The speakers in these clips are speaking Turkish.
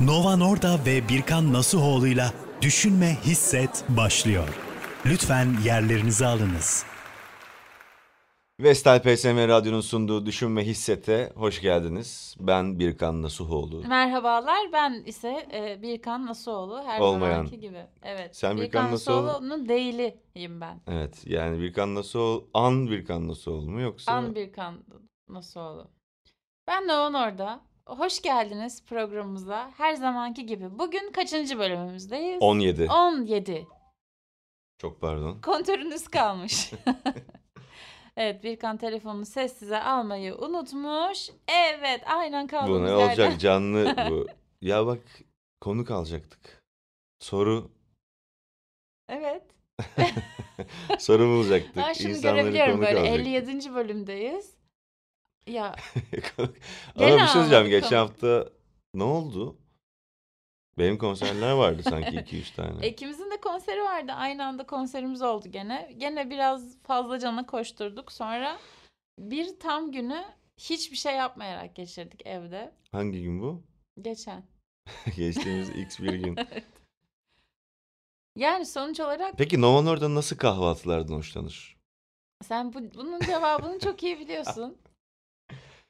Nova Norda ve Birkan Nasuhoğlu'yla Düşünme Hisset başlıyor. Lütfen yerlerinizi alınız. Vestel PSM Radyo'nun sunduğu Düşünme Hissete hoş geldiniz. Ben Birkan Nasuhoğlu. Merhabalar ben ise e, Birkan Nasuoğlu her Olmayan. zamanki gibi. Evet. Sen Birkan Nasuoğlu- Nasuoğlu'nun değiliyim ben. Evet yani Birkan Nasuhoğlu, an Birkan Nasuhoğlu mu yoksa? An Birkan Nasuoğlu. Ben Novan orada. Hoş geldiniz programımıza. Her zamanki gibi. Bugün kaçıncı bölümümüzdeyiz? 17. 17. Çok pardon. Kontörünüz kalmış. evet Birkan telefonunu sessize almayı unutmuş. Evet aynen Bu kaldığımız ne yerden. olacak canlı bu. Ya bak konuk alacaktık. Soru Evet. soru bulacaktık. Ben şunu İnsanları görebiliyorum konuk böyle alacaktık. 57. bölümdeyiz. Ya Ama bir şey söyleyeceğim. Geçen hafta ne oldu? Benim konserler vardı sanki 2-3 tane. ikimizin de konseri vardı. Aynı anda konserimiz oldu gene. Gene biraz fazla cana koşturduk. Sonra bir tam günü hiçbir şey yapmayarak geçirdik evde. Hangi gün bu? Geçen. Geçtiğimiz x bir gün. Yani sonuç olarak Peki Nova Norda nasıl kahvaltılardan hoşlanır? sen bu, bunun cevabını çok iyi biliyorsun.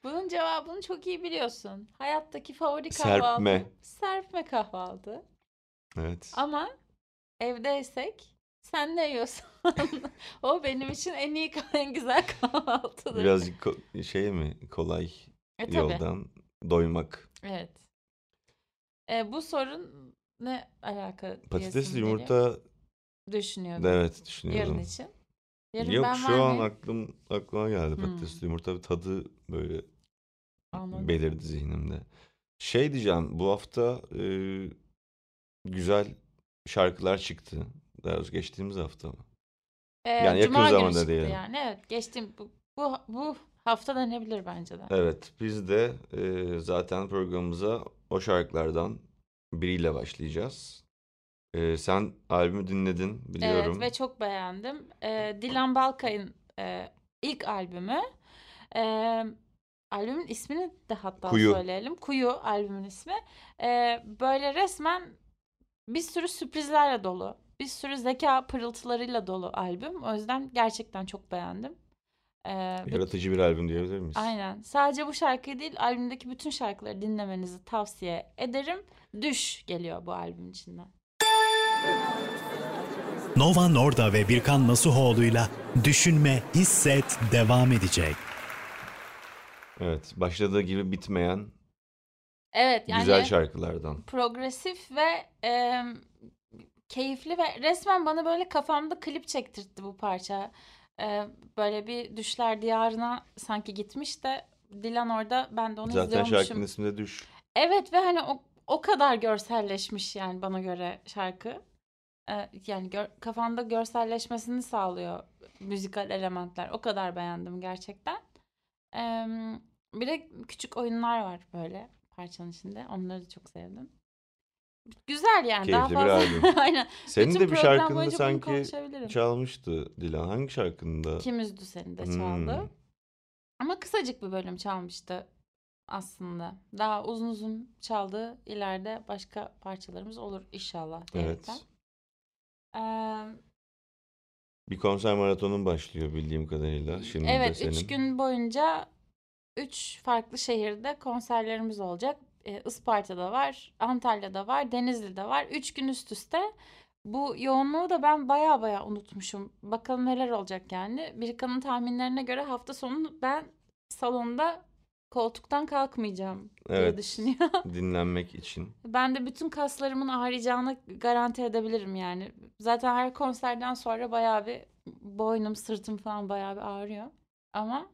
Bunun cevabını çok iyi biliyorsun. Hayattaki favori kahvaltı. Serpme. Serpme kahvaltı. Evet. Ama evdeysek sen ne yiyorsan o benim için en iyi en güzel kahvaltıdır. Birazcık ko- şey mi? Kolay E, tabii. yoldan doymak. Evet. E, bu sorun ne alaka Patatesli yumurta düşünüyordum. evet Yarın düşünüyordum. için. Yarın Yok ben şu an aklım aklıma geldi Hmm. patatesli yumurta bir tadı böyle Anladım. belirdi zihnimde. Şey diyeceğim bu hafta e, güzel şarkılar çıktı. Daha doğrusu geçtiğimiz hafta mı? E, yani yakın Cuma günü zamanda çıktı diyelim. Yani evet geçtim bu, bu, bu hafta denebilir bence de. Evet biz de e, zaten programımıza o şarkılardan biriyle başlayacağız. E, sen albümü dinledin biliyorum. Evet ve çok beğendim. Ee, Dilan Balkay'ın e, ilk albümü. Ee, albümün ismini de hatta Kuyu. söyleyelim. Kuyu albümün ismi. Ee, böyle resmen bir sürü sürprizlerle dolu. Bir sürü zeka pırıltılarıyla dolu albüm. O yüzden gerçekten çok beğendim. Ee, Yaratıcı bir albüm diyebilir miyiz? Aynen. Sadece bu şarkıyı değil, albümdeki bütün şarkıları dinlemenizi tavsiye ederim. Düş geliyor bu albüm içinden. Nova Norda ve Birkan Nasuhoğlu'yla Düşünme Hisset devam edecek. Evet başladığı gibi bitmeyen Evet yani güzel şarkılardan. progresif ve e, keyifli ve resmen bana böyle kafamda klip çektirtti bu parça. E, böyle bir düşler diyarına sanki gitmiş de Dilan orada ben de onu Zaten izliyormuşum. şarkının ismi de Düş. Evet ve hani o, o kadar görselleşmiş yani bana göre şarkı. E, yani gör, kafanda görselleşmesini sağlıyor müzikal elementler. O kadar beğendim gerçekten. Bir de küçük oyunlar var böyle parçanın içinde. Onları da çok sevdim. Güzel yani daha Keyifli bir fazla. albüm. Aynen. Senin Bütün de bir program şarkında boyunca bunu sanki konuşabilirim. çalmıştı Dilan. Hangi şarkında? Kim üzdü seni de çaldı. Hmm. Ama kısacık bir bölüm çalmıştı aslında. Daha uzun uzun çaldığı ileride başka parçalarımız olur inşallah diyerekten. Evet. Ee, Bir konser maratonun başlıyor bildiğim kadarıyla. Şimdi de evet, senin. üç gün boyunca üç farklı şehirde konserlerimiz olacak. Ee, Isparta'da var, Antalya'da var, Denizli'de var. Üç gün üst üste. Bu yoğunluğu da ben baya baya unutmuşum. Bakalım neler olacak yani. Birkan'ın tahminlerine göre hafta sonu ben salonda koltuktan kalkmayacağım diye Evet. düşünüyor. Dinlenmek için. Ben de bütün kaslarımın ağrıyacağını garanti edebilirim yani. Zaten her konserden sonra bayağı bir boynum, sırtım falan bayağı bir ağrıyor. Ama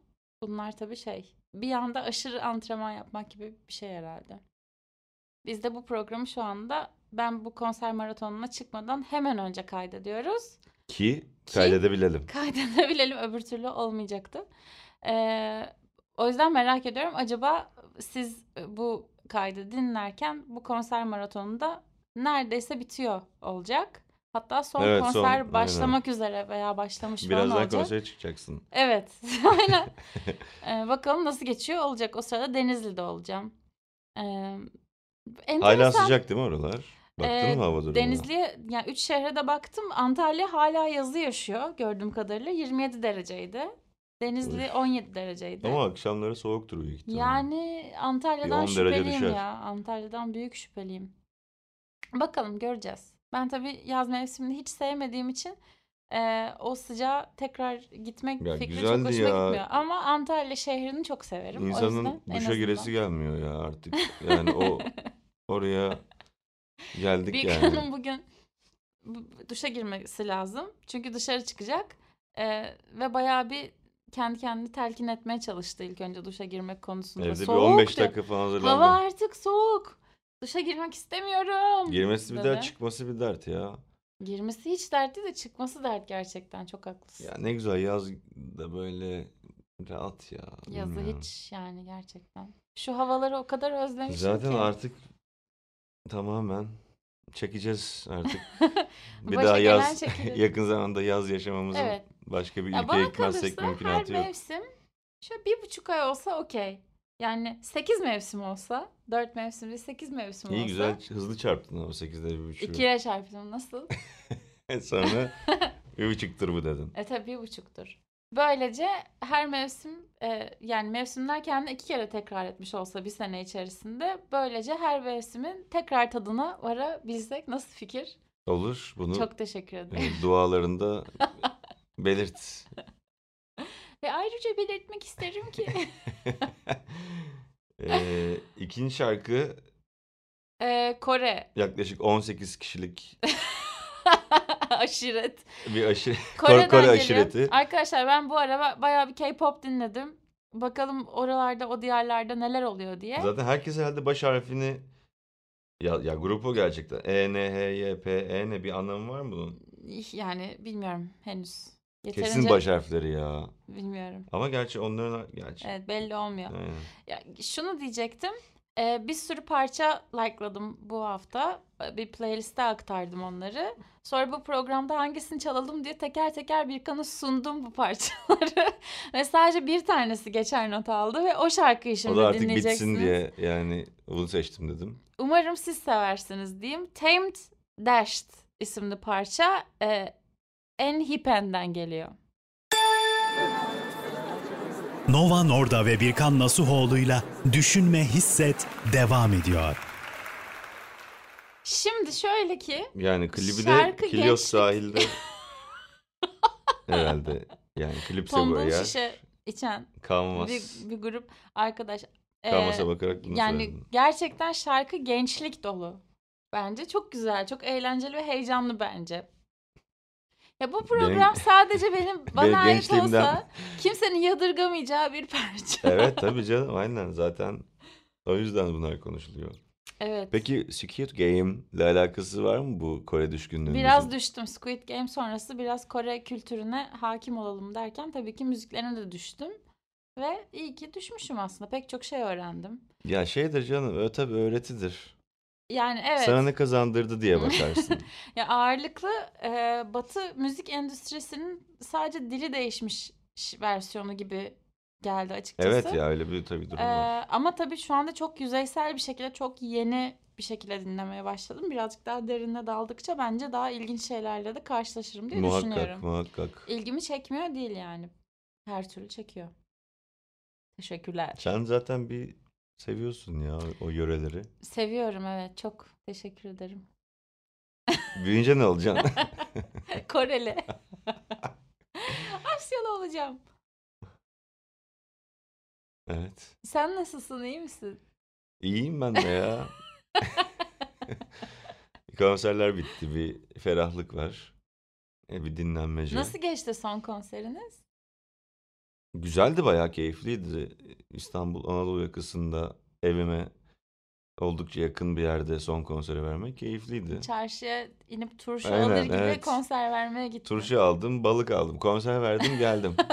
bunlar tabii şey, bir anda aşırı antrenman yapmak gibi bir şey herhalde. Biz de bu programı şu anda ben bu konser maratonuna çıkmadan hemen önce kaydediyoruz. Ki Ki- kaydedebilelim. Kaydedebilelim öbür türlü olmayacaktı. Ee, o yüzden merak ediyorum acaba siz bu kaydı dinlerken bu konser maratonunda neredeyse bitiyor olacak. Hatta son Evet, son, konser aynen. başlamak üzere veya başlamış falan Birazdan olacak. konsere çıkacaksın. Evet. Aynen. Ee, bakalım nasıl geçiyor olacak. O sırada Denizli'de olacağım. Ee, Hala Enteresan. sıcak değil mi oralar? Baktın Ee, mı hava durumuna? Denizli'ye yani 3 şehre de baktım. Antalya hala yazı yaşıyor gördüğüm kadarıyla. 27 dereceydi. Denizli Üf. 17 dereceydi. Ama akşamları soğuktur büyük ihtimalle. Yani Antalya'dan 10 derece şüpheliyim düşer. ya. Antalya'dan büyük şüpheliyim. Bakalım göreceğiz. Ben tabii yaz mevsimini hiç sevmediğim için e, o sıcağa tekrar gitmek Ya fikri çok güzeldi hoşuma ya. gitmiyor. Ama Antalya şehrini çok severim. o yüzden İnsanın en duşa azından. giresi gelmiyor ya artık. Yani o oraya geldik Bir yani. kadının bugün bu- duşa girmesi lazım. Çünkü dışarı çıkacak. E, ve bayağı bir kendi kendini telkin etmeye çalıştı ilk önce duşa girmek konusunda. Evde bir Soğuk 15 diyor. dakika falan hazırlandı. Hava artık soğuk. Duşa girmek istemiyorum. Girmesi bir dedi. dert, çıkması bir dert ya. Girmesi hiç dert değil de çıkması dert gerçekten. Çok haklısın. Ya ne güzel yaz da böyle rahat ya. Yazı bilmiyorum. hiç yani gerçekten. Şu havaları o kadar özlemişim Zaten ki. artık tamamen çekeceğiz artık. bir Başa daha yaz yakın zamanda yaz yaşamamızın Evet. Başka bir Ya ülkeye bana gitmezsek kalırsa her mümkünatı yok. mevsim şöyle bir buçuk ay olsa okey. Yani sekiz mevsim olsa, dört mevsim değil sekiz mevsim İyi olsa. güzel hızlı çarptın ama 8'de bir buçuğu. İkiye çarptım nasıl? Sonra bir buçuktur bu dedin. E tabii bir buçuktur. Böylece her mevsim e, yani mevsimler kendini iki kere tekrar etmiş olsa bir sene içerisinde böylece her mevsimin tekrar tadına varabilsek nasıl fikir? Olur bunu Çok teşekkür ederim. e, dualarında belirt. Ve ayrıca belirtmek isterim ki Ee, ikinci şarkı e, Kore yaklaşık 18 kişilik aşiret. bir aşire Kore'den Kore geliyor. aşireti. Arkadaşlar ben bu ara ba- bayağı bir K-pop dinledim. Bakalım oralarda o diyarlarda neler oluyor diye. Zaten herkes herhalde baş harfini ya, ya grubu gerçekten E, N, H, Y, P, E ne bir anlamı var mı bunun? Yani bilmiyorum henüz. Kesin Yeterince baş harfleri ya. bilmiyorum. Ama gerçi onların gerçi. Evet belli olmuyor. Aynen. Ya, şunu diyecektim. Ee, bir sürü parça likeladım bu hafta. Ee, Bir playliste aktardım onları. Sonra bu programda hangisini çalalım diye teker teker Birkan'a sundum bu parçaları. ve sadece bir tanesi geçer not aldı ve o şarkıyı O şimdi da artık bitsin dinleyeceksiniz. diye yani bunu seçtim dedim. Umarım siz seversiniz diyeyim. Tamed Dashed isimli parça e, En Hipen'den geliyor. Nova Norda ve Birkan Nasuhoğlu'yla Düşünme Hisset devam ediyor. Şimdi şöyle ki Yani klibi de Kilyos gençlik. sahilde herhalde. Yani klipse bu tombul eğer şişe içen kalmaz. bir, bir grup arkadaş. Ee, Kalmasa bakarak bunu yani söyledim. gerçekten şarkı gençlik dolu. Bence çok güzel, çok eğlenceli ve heyecanlı bence. Ya bu program sadece benim bana ait gençliğimden- olsa kimsenin yadırgamayacağı bir parça. Evet tabii canım aynen zaten o yüzden bunlar konuşuluyor. Evet. Peki Squid Game ile alakası var mı bu Kore düşkünlüğünüzün? Biraz düştüm. Squid Game sonrası biraz Kore kültürüne hakim olalım derken tabii ki müziklerine de düştüm. Ve iyi ki düşmüşüm aslında. Pek çok şey öğrendim. Ya şeydir canım ö tabii öğretidir. Yani evet. Sana ne kazandırdı diye bakarsın. Ya ağırlıklı e, Batı müzik endüstrisinin sadece dili değişmiş versiyonu gibi geldi açıkçası. evet ya öyle bir tabii durum E, var. ama tabii şu anda çok yüzeysel bir şekilde çok yeni bir şekilde dinlemeye başladım. Birazcık daha derine daldıkça bence daha ilginç şeylerle de karşılaşırım diye Muhakkak düşünüyorum. muhakkak. İlgimi çekmiyor değil yani. Her türlü çekiyor. Teşekkürler. Sen zaten bir seviyorsun ya o yöreleri. Seviyorum evet çok teşekkür ederim. Büyüyünce ne olacaksın? Koreli. Asyalı olacağım. evet. Sen nasılsın iyi misin? İyiyim ben de ya. Konserler bitti. Bir ferahlık var. E, bir dinlenmece. Nasıl geçti son konseriniz? Güzeldi bayağı keyifliydi. İstanbul Anadolu yakasında evime oldukça yakın bir yerde son konseri vermek keyifliydi. Çarşıya inip turşu Aynen, alır gibi evet. konser vermeye gittin. Turşu aldım, balık aldım. Konser verdim, geldim.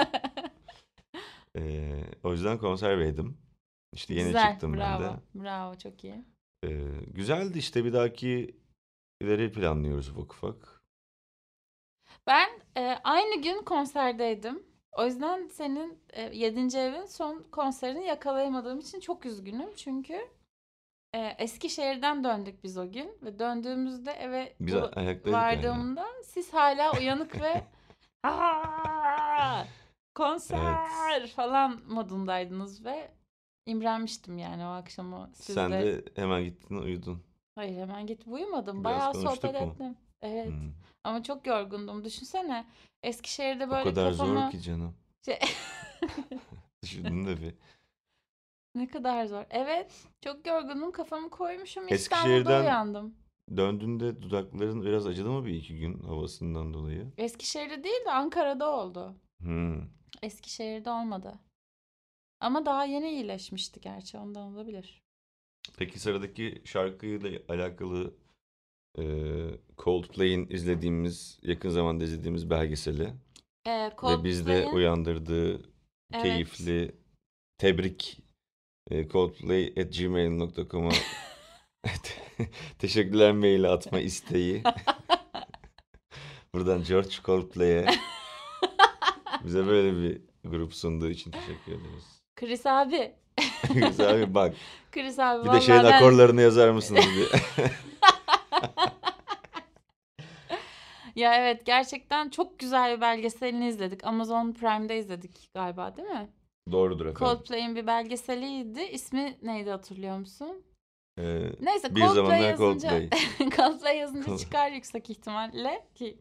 Ee, o yüzden konserveydim. İşte yeni Güzel, çıktım bravo. ben de. Bravo çok iyi. Ee, güzeldi işte bir dahaki ileri planlıyoruz ufak ufak. Ben e, aynı gün konserdeydim. O yüzden senin e, 7. evin son konserini yakalayamadığım için çok üzgünüm. Çünkü e, Eskişehir'den döndük biz o gün ve döndüğümüzde eve Biz ayaktaydık yani. vardığımda siz hala uyanık ve "Aa, konser falan modundaydınız ve imrenmiştim yani o akşam o sizle. Sen de hemen gittin uyudun. Hayır hemen git uyumadım. Biraz Bayağı sohbet mu? ettim. Evet. Hmm. Ama çok yorgundum. Düşünsene Eskişehir'de O böyle kadar kafamı... zor ki canım. Şey- Düşündün de bir. ne kadar zor. Evet. Çok yorgundum. Kafamı koymuşum. İstanbul'da Eskişehir'den- uyandım. Döndüğünde dudakların biraz acıdı mı bir iki gün havasından dolayı? Eskişehir'de değil de Ankara'da oldu. Hmm. Eskişehir'de olmadı. Ama daha yeni iyileşmişti gerçi ondan olabilir. Peki sıradaki şarkıyla alakalı e, Coldplay'in izlediğimiz, yakın zamanda izlediğimiz belgeseli Ee, ve bizde uyandırdığı Evet. keyifli tebrik e, coldplay@gmail.com'a teşekkürler maili atma isteği. Buradan George Coldplay'e bize böyle bir grup sunduğu için teşekkür ederiz. Chris abi. Güzel bir bak. Chris abi Bir de şeyin ben- akorlarını yazar mısınız diye. Ya evet gerçekten çok güzel bir belgeselini izledik. Amazon Prime'de izledik galiba değil mi? Doğrudur efendim. Coldplay'in bir belgeseliydi. İsmi neydi hatırlıyor musun? Ee, Neyse bir Coldplay yazınca Coldplay. Coldplay yazınca çıkar yüksek ihtimalle ki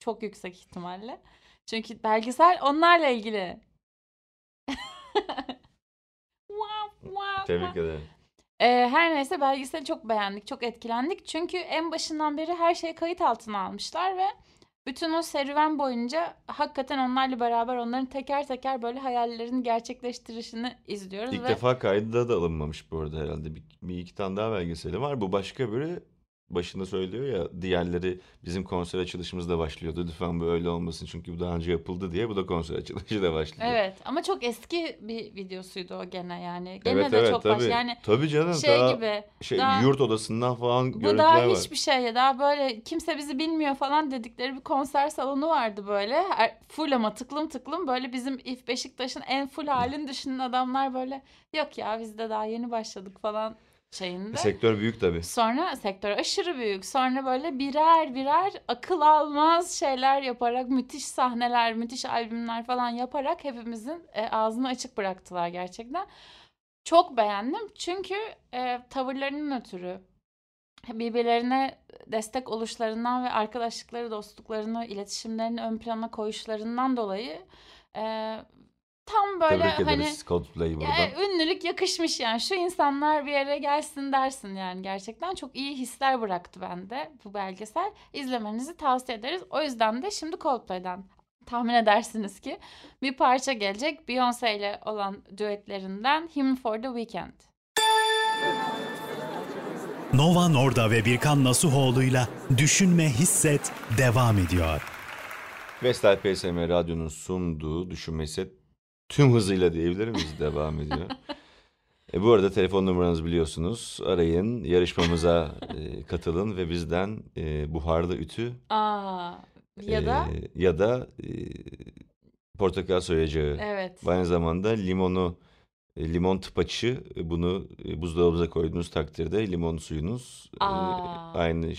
çok yüksek ihtimalle. Çünkü belgesel onlarla ilgili. Wow, wow, Tebrik ederim. Ee, her neyse belgeseli çok beğendik, çok etkilendik. Çünkü en başından beri her şeyi kayıt altına almışlar ve bütün o serüven boyunca hakikaten onlarla beraber onların teker teker böyle hayallerini gerçekleştirişini izliyoruz İlk ve defa kayda da alınmamış bu arada herhalde. Bir, bir iki tane daha belgeseli var. Bu başka biri başında söylüyor ya diğerleri bizim konser açılışımızda başlıyordu. Lütfen bu öyle olmasın çünkü bu daha önce yapıldı diye bu da konser açılışı da başlıyor. evet ama çok eski bir videosuydu o gene yani. Gene evet, de evet çok tabii. baş yani tabii canım şey daha gibi şey daha- yurt odasından falan Bu görüntüler daha var. hiçbir şey. Daha böyle kimse bizi bilmiyor falan dedikleri bir konser salonu vardı böyle. Her, full ama tıklım tıklım böyle bizim İF Beşiktaş'ın en full halini düşünen adamlar böyle yok ya biz de daha yeni başladık falan şeyinde. Sektör büyük tabii. Sonra sektör aşırı büyük. Sonra böyle birer birer akıl almaz şeyler yaparak müthiş sahneler, müthiş albümler falan yaparak hepimizin e, ağzını açık bıraktılar gerçekten. Çok beğendim çünkü e, tavırlarının ötürü birbirlerine destek oluşlarından ve arkadaşlıkları, dostluklarını, iletişimlerini ön plana koyuşlarından dolayı e, tam böyle Tebrik hani ederiz Coldplay'i buradan. ya, ünlülük yakışmış yani. Şu insanlar bir yere gelsin dersin yani gerçekten. Çok iyi hisler bıraktı bende bu belgesel. İzlemenizi tavsiye ederiz. O yüzden de şimdi Coldplay'den tahmin edersiniz ki bir parça gelecek. Beyoncé ile olan düetlerinden Hymn for the Weekend. Nova Norda ve Birkan Nasuhoğlu'yla Düşünme Hisset devam ediyor. Vestel PSM Radyo'nun sunduğu Düşünmesi tüm hızıyla diyebilir miyiz? Devam ediyor. E, bu arada telefon numaranızı biliyorsunuz. Arayın, yarışmamıza e, katılın ve bizden e, buharlı ütü Aa, ya da e, ya da e, portakal soyacağı. evet. Aynı zamanda limonu e, limon tıpaçı e, bunu e, buzdolabınıza koyduğunuz takdirde limon suyunuz e, Aa. aynı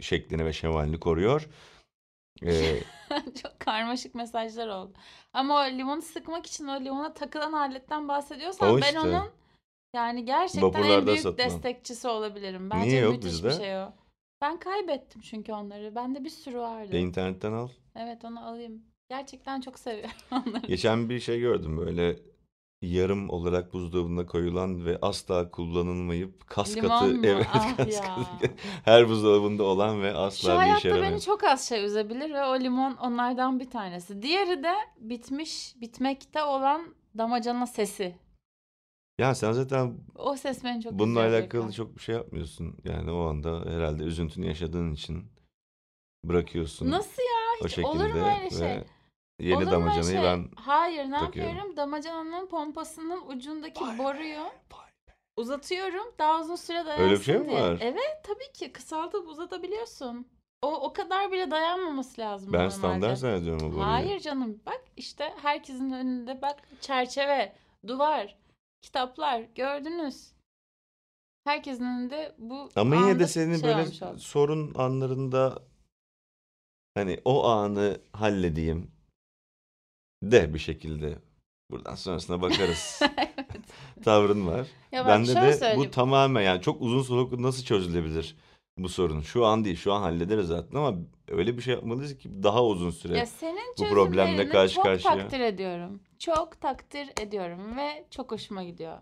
şeklini ve şemalini koruyor. E, Çok karmaşık mesajlar oldu. Ama o limonu sıkmak için o limona takılan aletten bahsediyorsan O ben işte. onun yani gerçekten en Vapurlarda büyük satılan. destekçisi olabilirim. Bence Niye yok müthiş bizde? bir şey o. Ben kaybettim çünkü onları. Bende bir sürü vardı. e, internetten al. Evet onu alayım. Gerçekten çok seviyorum onları. Geçen bir şey gördüm böyle yarım olarak buzdolabına koyulan ve asla kullanılmayıp kas Limon katı mu? evet Ah kas ya. katı her buzdolabında olan ve asla Şu bir işe hayatta yaramayan. beni çok az şey üzebilir ve o limon onlardan bir tanesi. Diğeri de bitmiş, bitmekte olan damacana sesi. Ya sen zaten O ses beni çok bununla üzüyor alakalı Gökhan. çok bir şey yapmıyorsun. Yani o anda herhalde üzüntünü yaşadığın için bırakıyorsun Nasıl ya? o Hiç şekilde olur mu öyle ve şey? Yeni Olur mu damacanayı şey? ben Hayır ne takıyorum. yapıyorum? Damacananın pompasının ucundaki Vay be, boruyu vay be. uzatıyorum. Daha uzun süre dayansın Öyle bir şey mi diye. var? Evet tabii ki kısaltıp uzatabiliyorsun. O, o kadar bile dayanmaması lazım Ben normalde. standart zannediyorum o boruyu. Hayır canım bak işte herkesin önünde bak çerçeve, duvar, kitaplar gördünüz. herkesin önünde bu Ama yine de senin şey böyle olmuş oldu. sorun anlarında hani o anı halledeyim de bir şekilde buradan sonrasına bakarız tavrın var. Ya bak Bende de söyleyeyim. bu tamamen yani çok uzun soluklu nasıl çözülebilir bu sorun? Şu an değil şu an hallederiz zaten ama öyle bir şey yapmalıyız ki daha uzun süre. Ya senin bu problemle karşı çok karşıya. takdir ediyorum. Çok takdir ediyorum ve çok hoşuma gidiyor.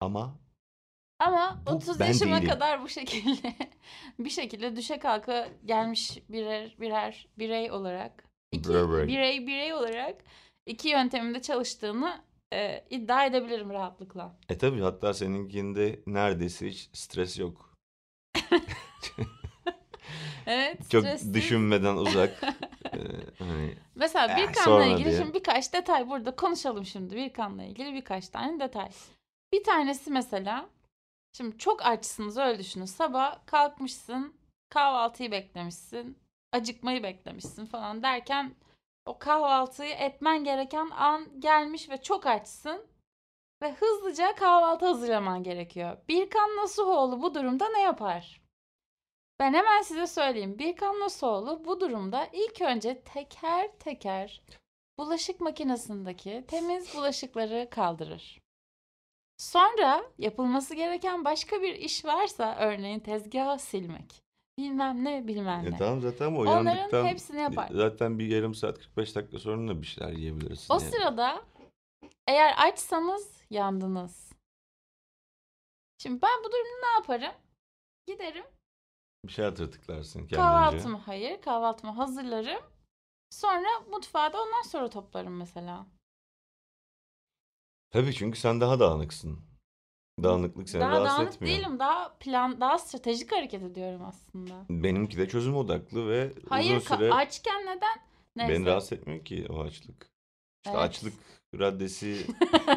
Ama Ama Bu 30 ben yaşıma değilim. kadar bu şekilde bir şekilde düşe kalka gelmiş birer birer birey olarak iki birey birey olarak iki yönteminde çalıştığını e, iddia edebilirim rahatlıkla. e tabii hatta seninkinde neredeyse hiç stres yok. Evet, Çok stressiz. düşünmeden uzak. Ee, hani Mesela Eh, Birkan'la sonra ilgili diye. şimdi birkaç detay burada konuşalım şimdi. Birkan'la ilgili birkaç tane detay. Bir tanesi mesela şimdi çok açsınız öyle düşünün. Sabah kalkmışsın kahvaltıyı beklemişsin. Acıkmayı beklemişsin falan derken o kahvaltıyı etmen gereken an gelmiş ve çok açsın. Ve hızlıca kahvaltı hazırlaman gerekiyor. Birkan Nasuhoğlu bu durumda ne yapar? Ben hemen size söyleyeyim. Birkan Nasuhoğlu bu durumda ilk önce teker teker bulaşık makinesindeki temiz bulaşıkları kaldırır. Sonra yapılması gereken başka bir iş varsa örneğin tezgahı silmek. Bilmem ne bilmem e ne. tamam zaten ama Onların uyandıktan hepsini yapar. zaten bir yarım saat 45 dakika sonra da bir şeyler yiyebilirsin. O yani. sırada eğer açsanız yandınız. Şimdi ben bu durumda ne yaparım? Giderim Bir şey tırtıklarsın kendince. kahvaltımı hayır kahvaltımı hazırlarım. Sonra mutfağı da ondan sonra toplarım mesela. Tabii çünkü sen daha dağınıksın. Dağınıklık seni daha rahatsız dağınık etmiyor. değilim. Daha plan, daha stratejik hareket ediyorum aslında. Benimki de çözüm odaklı ve Hayır uzun ka- süre açken neden? Neyse. beni rahatsız etmiyor ki o açlık. İşte Evet. açlık raddesi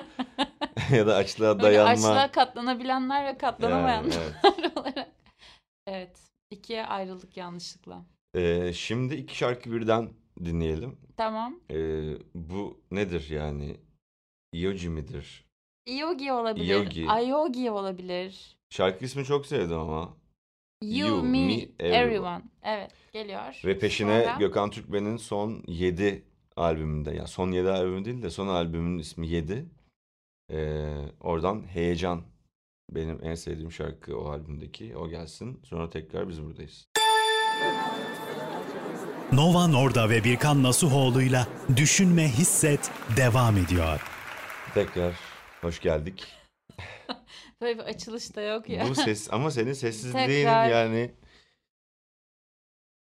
ya da açlığa Böyle dayanma. açlığa katlanabilenler ve Yani, katlanamayanlar evet. olarak. Evet. İkiye ayrıldık yanlışlıkla. Ee, şimdi iki şarkı birden dinleyelim. Tamam. Ee, bu nedir yani? Yoji midir? Yogi olabilir. Yogi. Ayogi olabilir. Şarkı ismi çok sevdim ama. You, You, me, me, everyone. everyone. Evet geliyor. Ve peşine Sonra- Gökhan Türkmen'in son 7 albümünde ya son 7 albüm değil de son albümün ismi 7. Ee, oradan Heyecan benim en sevdiğim şarkı o albümdeki. O gelsin. Sonra tekrar biz buradayız. Nova Norda ve Birkan Nasuhoğlu'yla Düşünme Hisset devam ediyor. Tekrar hoş geldik. Böyle bir açılış da yok ya. Bu ses ama senin sessizliğin Tekrar. yani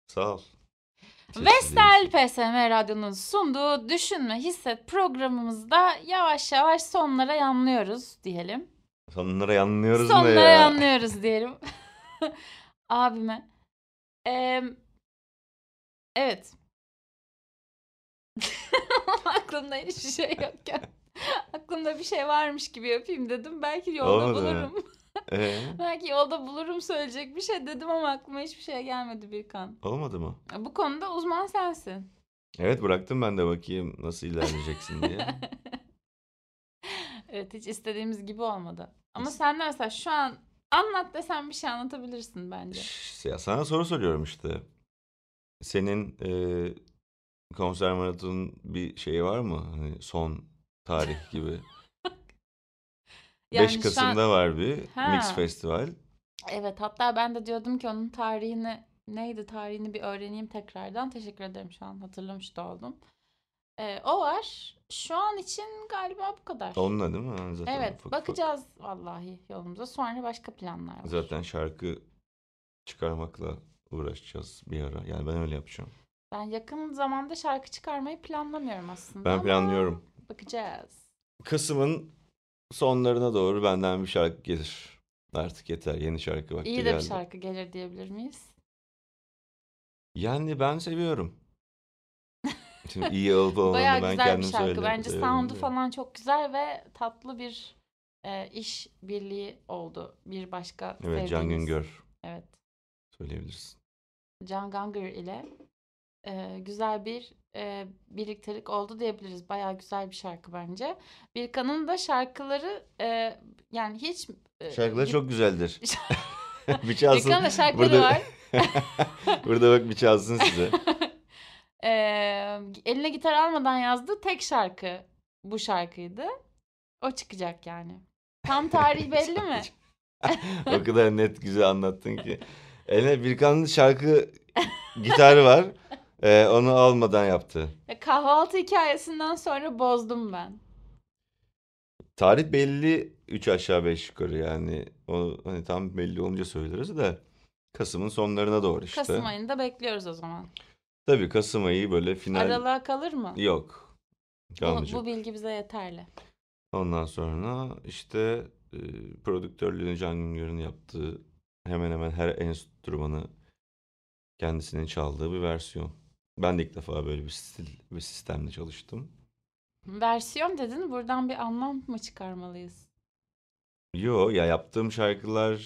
sağ ol. Vestel PSM Radyo'nun sunduğu Düşünme Hisset programımızda yavaş yavaş sonlara yanlıyoruz diyelim. Sonlara yanlıyoruz ne Sonlara ya? yanlıyoruz diyelim. Abime. Ee, evet. Aklımda hiçbir şey yokken. Aklımda bir şey varmış gibi yapayım dedim. Belki yolda Olmadı mı? bulurum. Ee, Belki yolda bulurum söyleyecek bir şey dedim ama aklıma hiçbir şey gelmedi Birkan. olmadı mı? Bu konuda uzman sensin. Evet bıraktım ben de bakayım nasıl ilerleyeceksin diye. evet hiç istediğimiz gibi olmadı. Ama sen de mesela şu an anlat desem bir şey anlatabilirsin bence. Şş, Ya sana soru soruyorum işte. Senin e, konser maratonun bir şeyi var mı? Hani son tarih gibi. 5 Yani şu an- Kasım'da var bir Ha. Mix Festival. Evet hatta ben de diyordum ki onun tarihini neydi tarihini bir öğreneyim tekrardan. Teşekkür ederim şu an hatırlamış da oldum. Ee, o var. Şu an için galiba bu kadar. Onunla değil mi? Zaten evet ufak. bakacağız vallahi yolumuza. Sonra başka planlar var. Zaten şarkı çıkarmakla uğraşacağız bir ara. Yani ben öyle yapacağım. Ben yakın zamanda şarkı çıkarmayı planlamıyorum aslında Ben planlıyorum. Bakacağız. Kasım'ın sonlarına doğru benden bir şarkı gelir. Artık yeter. Yeni şarkı vakti İyi de bir geldi. şarkı gelir diyebilir miyiz? Yani ben seviyorum. Şimdi iyi olup olmadığını Bayağı ben güzel bir şarkı. Bence söyleyeyim sound'u de. falan çok güzel ve tatlı bir e, iş birliği oldu. Bir başka Evet Can sevdiğimiz- Güngör Evet. söyleyebilirsin. Can Ganger ile e, güzel bir e, birliktelik oldu diyebiliriz. Bayağı güzel bir şarkı bence. Birkan'ın da şarkıları e, yani hiç e, Şarkılar git- çok güzeldir. bir çalsın. Gökhan'ın da şarkıları Burada- var. Burada bak bir çalsın size. Ee, eline gitar almadan yazdığı tek şarkı bu şarkıydı. O çıkacak yani. Tam tarih belli mi? o kadar net güzel anlattın ki. Eline Birkan'ın şarkı gitarı var. Ee, onu almadan yaptı. Ya kahvaltı hikayesinden sonra bozdum ben. Tarih belli 3 aşağı 5 yukarı yani. O hani tam belli olunca söyleriz de Kasım'ın sonlarına doğru işte. Kasım ayında bekliyoruz o zaman. Tabii Kasım ayı böyle final Aralığa kalır mı? yok. Bu, Kalmayacak. bu bilgi bize yeterli. Ondan sonra işte e, prodüktörlüğünü Can Güngör'ün yaptığı hemen hemen her enstrümanı kendisinin çaldığı bir versiyon. Ben de ilk defa böyle bir stil ve sistemle çalıştım. Versiyon dedin buradan bir anlam mı çıkarmalıyız? Yo ya yaptığım şarkılarla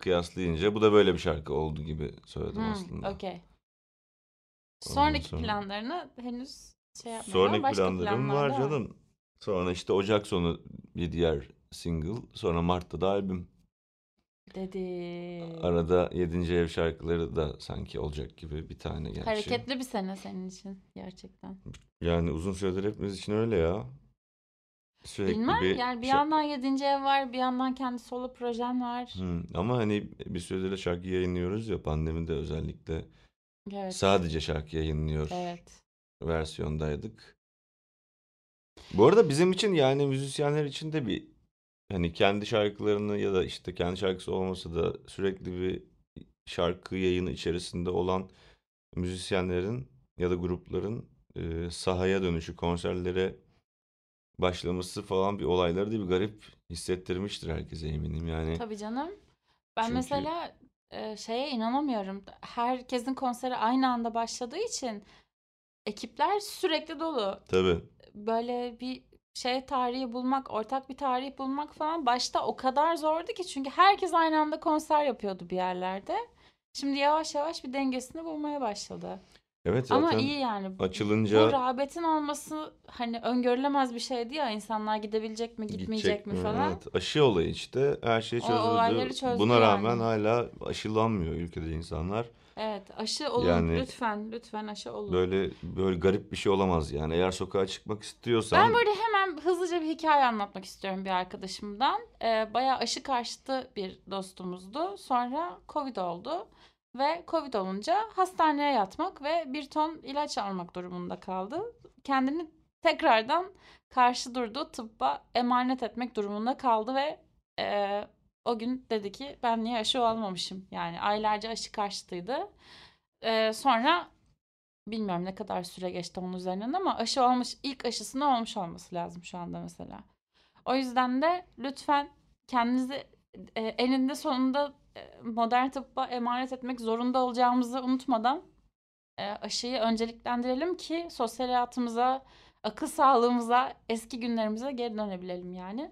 kıyaslayınca bu da böyle bir şarkı oldu gibi söyledim Hmm, aslında. Okey. Ondan Sonraki sonra- planlarını henüz şey yapmadım ama Sonraki başka planlarım planlar var da canım. Sonra işte Ocak sonu bir diğer single. Sonra Mart'ta da albüm. Dedi. Arada 7. ev şarkıları da sanki olacak gibi bir tane gerçi. Hareketli bir sene senin için gerçekten. Yani uzun süredir hepimiz için öyle ya. Sürekli Bilmem bir yani bir şa- yandan 7. ev var bir yandan kendi solo projen var. Hı, Ama hani bir süredir de şarkı yayınlıyoruz ya pandemide özellikle Evet. sadece şarkı yayınlıyor Evet. versiyondaydık. Bu arada bizim için yani müzisyenler için de bir hani kendi şarkılarını ya da işte kendi şarkısı olmasa da sürekli bir şarkı yayını içerisinde olan müzisyenlerin ya da grupların e, sahaya dönüşü, konserlere başlaması falan bir olayları da bir garip hissettirmiştir herkese eminim yani. Tabii canım. Ben Çünkü- mesela e, şeye inanamıyorum. Herkesin konseri aynı anda başladığı için ekipler sürekli dolu. Tabii. Böyle bir şey tarihi bulmak, ortak bir tarih bulmak falan başta o kadar zordu ki çünkü herkes aynı anda konser yapıyordu bir yerlerde. Şimdi yavaş yavaş bir dengesini bulmaya başladı. Evet Ama zaten iyi yani. Bu açılınca rağbetin olması hani öngörülemez bir şeydi ya insanlar gidebilecek mi gitmeyecek mi falan. Evet. Aşı olayı işte her şey O çözüldü. olayları çözdü Buna rağmen yani. hala aşılanmıyor ülkede insanlar. Evet aşı olun Yani- lütfen lütfen aşı olun. Böyle böyle garip bir şey olamaz yani. Eğer sokağa çıkmak istiyorsan Ben böyle hemen hızlıca bir hikaye anlatmak istiyorum bir arkadaşımdan. Ee, bayağı aşı karşıtı bir dostumuzdu. Sonra Covid oldu. Ve Covid olunca hastaneye yatmak ve bir ton ilaç almak durumunda kaldı. Kendini tekrardan karşı durduğu tıbba emanet etmek durumunda kaldı ve e, o gün dedi ki ben niye aşı olmamışım? Yani aylarca aşı karşıtıydı. E, sonra bilmiyorum ne kadar süre geçti onun üzerinden ama aşı olmuş ilk aşısını olmuş olması lazım şu anda mesela. O yüzden de lütfen kendinizi e, eninde sonunda e, modern tıbba emanet etmek zorunda olacağımızı unutmadan e, aşıyı önceliklendirelim ki sosyal hayatımıza, akıl sağlığımıza, eski günlerimize geri dönebilelim yani.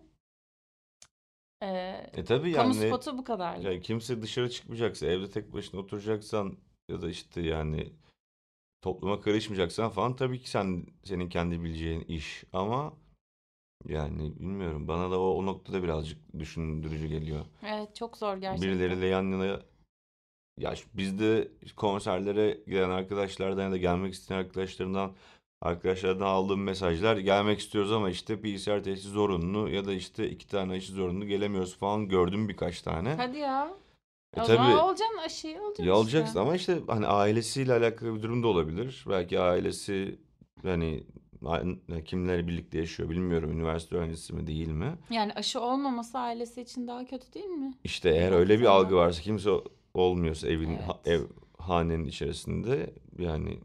E, e tabii kamu yani spotu bu kadar. yani kimse dışarı çıkmayacaksa, evde tek başına oturacaksan ya da işte yani topluma karışmayacaksan falan tabii ki sen senin kendi bileceğin iş ama yani bilmiyorum bana da o, o noktada birazcık düşündürücü geliyor. Evet çok zor gerçekten. Birileriyle yan yana ya biz de konserlere gelen arkadaşlardan ya da gelmek isteyen arkadaşlarından arkadaşlardan aldığım mesajlar gelmek istiyoruz ama işte PCR testi zorunlu ya da işte iki tane aşı zorunlu gelemiyoruz falan gördüm birkaç tane. Hadi ya. E o zaman tabii. olacaksın aşıyı olacaksın Ya işte. olacaksın ama işte hani ailesiyle alakalı bir durum da olabilir. Belki ailesi hani kimler birlikte yaşıyor bilmiyorum üniversite öğrencisi mi değil mi? Yani aşı olmaması ailesi için daha kötü değil mi? İşte eğer Baktığın öyle bir algı zaman. varsa kimse olmuyorsa evin Evet. ev hanenin içerisinde yani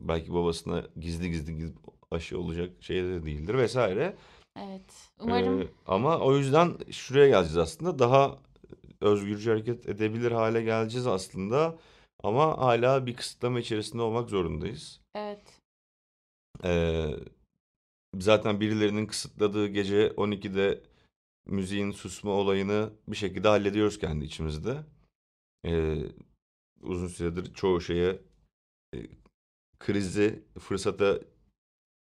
belki babasına gizli gizli gizli aşı olacak şey de değildir vesaire. Evet. Umarım Ee, ama o yüzden şuraya geleceğiz aslında. Daha özgürce hareket edebilir hale geleceğiz aslında. Ama hala bir kısıtlama içerisinde olmak zorundayız. evet. Ee, zaten birilerinin kısıtladığı gece 12'de müziğin susma olayını bir şekilde hallediyoruz kendi içimizde. Ee, uzun süredir çoğu şeye e, krizi fırsata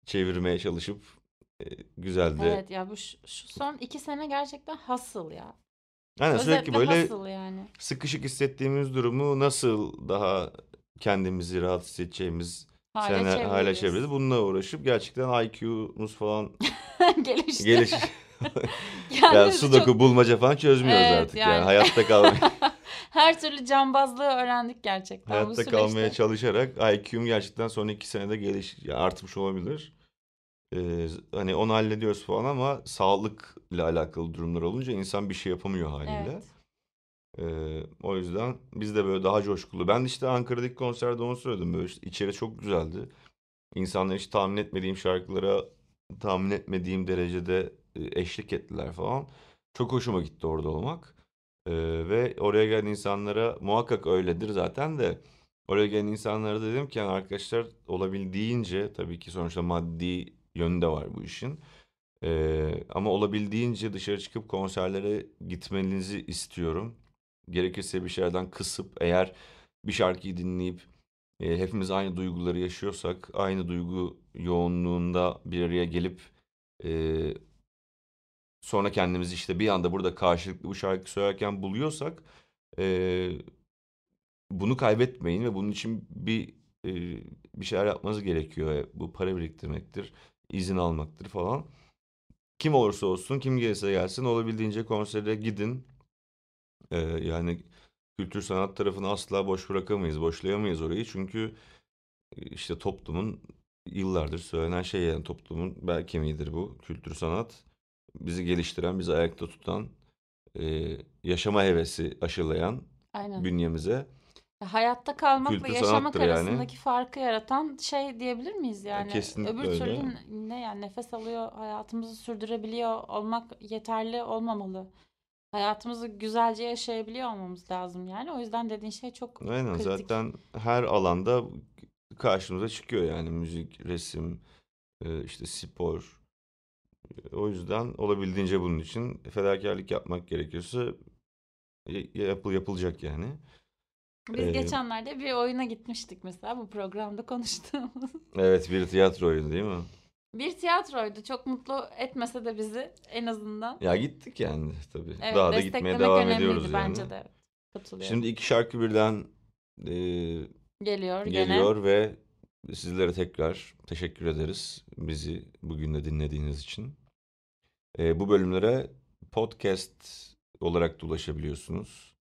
çevirmeye çalışıp güzeldi. Evet ya bu şu, şu son iki sene gerçekten hasıl ya. Yani sürekli böyle yani. sıkışık hissettiğimiz durumu nasıl daha kendimizi rahat hissedeceğimiz Hale sene hale çeviririz. Bununla uğraşıp gerçekten IQ'muz falan Gelişti. geliş. Yani çok- sudoku bulmaca falan çözmüyoruz Evet, artık yani. yani. Hayatta kalmaya, Her türlü cambazlığı öğrendik gerçekten bu hayatta süreçte. kalmaya çalışarak IQ'm gerçekten son iki senede geliş artmış olabilir. Ee, hani onu hallediyoruz falan ama sağlıkla alakalı durumlar olunca insan bir şey yapamıyor haliyle. Evet. Ee, o yüzden biz de böyle daha coşkulu. Ben işte Ankara'daki konserde onu söyledim. Böyle işte içeri çok güzeldi. İnsanlar hiç tahmin etmediğim şarkılara tahmin etmediğim derecede e, eşlik ettiler falan. Çok hoşuma gitti orada olmak. Ee, ve oraya gelen insanlara muhakkak öyledir zaten de oraya gelen insanlara dedim ki yani arkadaşlar olabildiğince tabii ki sonuçta maddi yönü de var bu işin. Ee, ama olabildiğince dışarı çıkıp konserlere gitmenizi istiyorum. Gerekirse bir şeylerden kısıp eğer bir şarkıyı dinleyip e, hepimiz aynı duyguları yaşıyorsak, aynı duygu yoğunluğunda bir araya gelip e, sonra kendimizi işte bir anda burada karşılıklı bu şarkı söylerken buluyorsak e, bunu kaybetmeyin ve bunun için bir e, bir şeyler yapmanız gerekiyor. E, Bu para biriktirmektir, izin almaktır falan. Kim olursa olsun, kim gelirse gelsin olabildiğince konsere gidin. Ee, yani kültür sanat tarafını asla boş bırakamayız, boşlayamayız orayı. Çünkü e, işte toplumun yıllardır söylenen şey yani toplumun bel kemiğidir bu kültür sanat. Bizi geliştiren, bizi ayakta tutan, e, yaşama hevesi aşılayan Aynen. bünyemize. Hayatta kalmakla Kültür yaşamak sanattır yani. arasındaki farkı yaratan şey diyebilir miyiz yani? kesinlikle Öbür öyle. türlü n- ne yani nefes alıyor, hayatımızı sürdürebiliyor olmak yeterli olmamalı. Hayatımızı güzelce yaşayabiliyor olmamız lazım yani. O yüzden dediğin şey çok Aynen kritik. zaten her alanda karşımıza çıkıyor yani müzik, resim, e, işte spor. E, O yüzden olabildiğince bunun için fedakarlık yapmak gerekiyorsa y- yapıl yapılacak yani. Biz Ee, geçenlerde bir oyuna gitmiştik mesela bu programda konuştuğumuz. Evet bir tiyatro oyunu değil mi? Bir tiyatroydu. Çok mutlu etmese de bizi en azından. Ya gittik yani tabii. Evet, Daha da gitmeye devam ediyoruz yani. bence de. Evet, Katılıyorum. Şimdi iki şarkı birden e, geliyor, gene. geliyor ve sizlere tekrar teşekkür ederiz bizi bugün de dinlediğiniz için. Ee, bu bölümlere podcast olarak da ulaşabiliyorsunuz.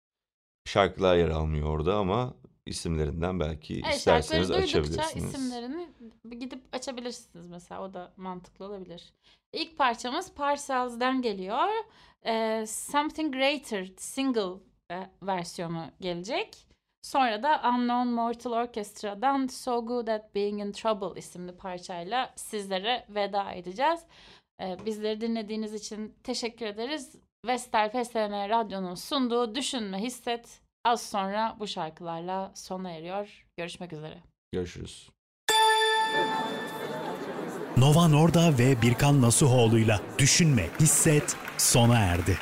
Şarkılar yer almıyor orada ama isimlerinden belki Evet, isterseniz açabilirsiniz. isimlerini gidip açabilirsiniz mesela. O da mantıklı olabilir. İlk parçamız Parcels'den geliyor. Ee, Something Greater single e, versiyonu gelecek. Sonra da Unknown Mortal Orchestra'dan So Good at Being in Trouble isimli parçayla sizlere veda edeceğiz. Ee, bizleri dinlediğiniz için teşekkür ederiz. Vestel PSM Radyo'nun sunduğu Düşünme Hisset az sonra bu şarkılarla sona eriyor. Görüşmek üzere. Görüşürüz. Nova Norda ve Birkan Nasuhoğlu'yla Düşünme, Hisset sona erdi.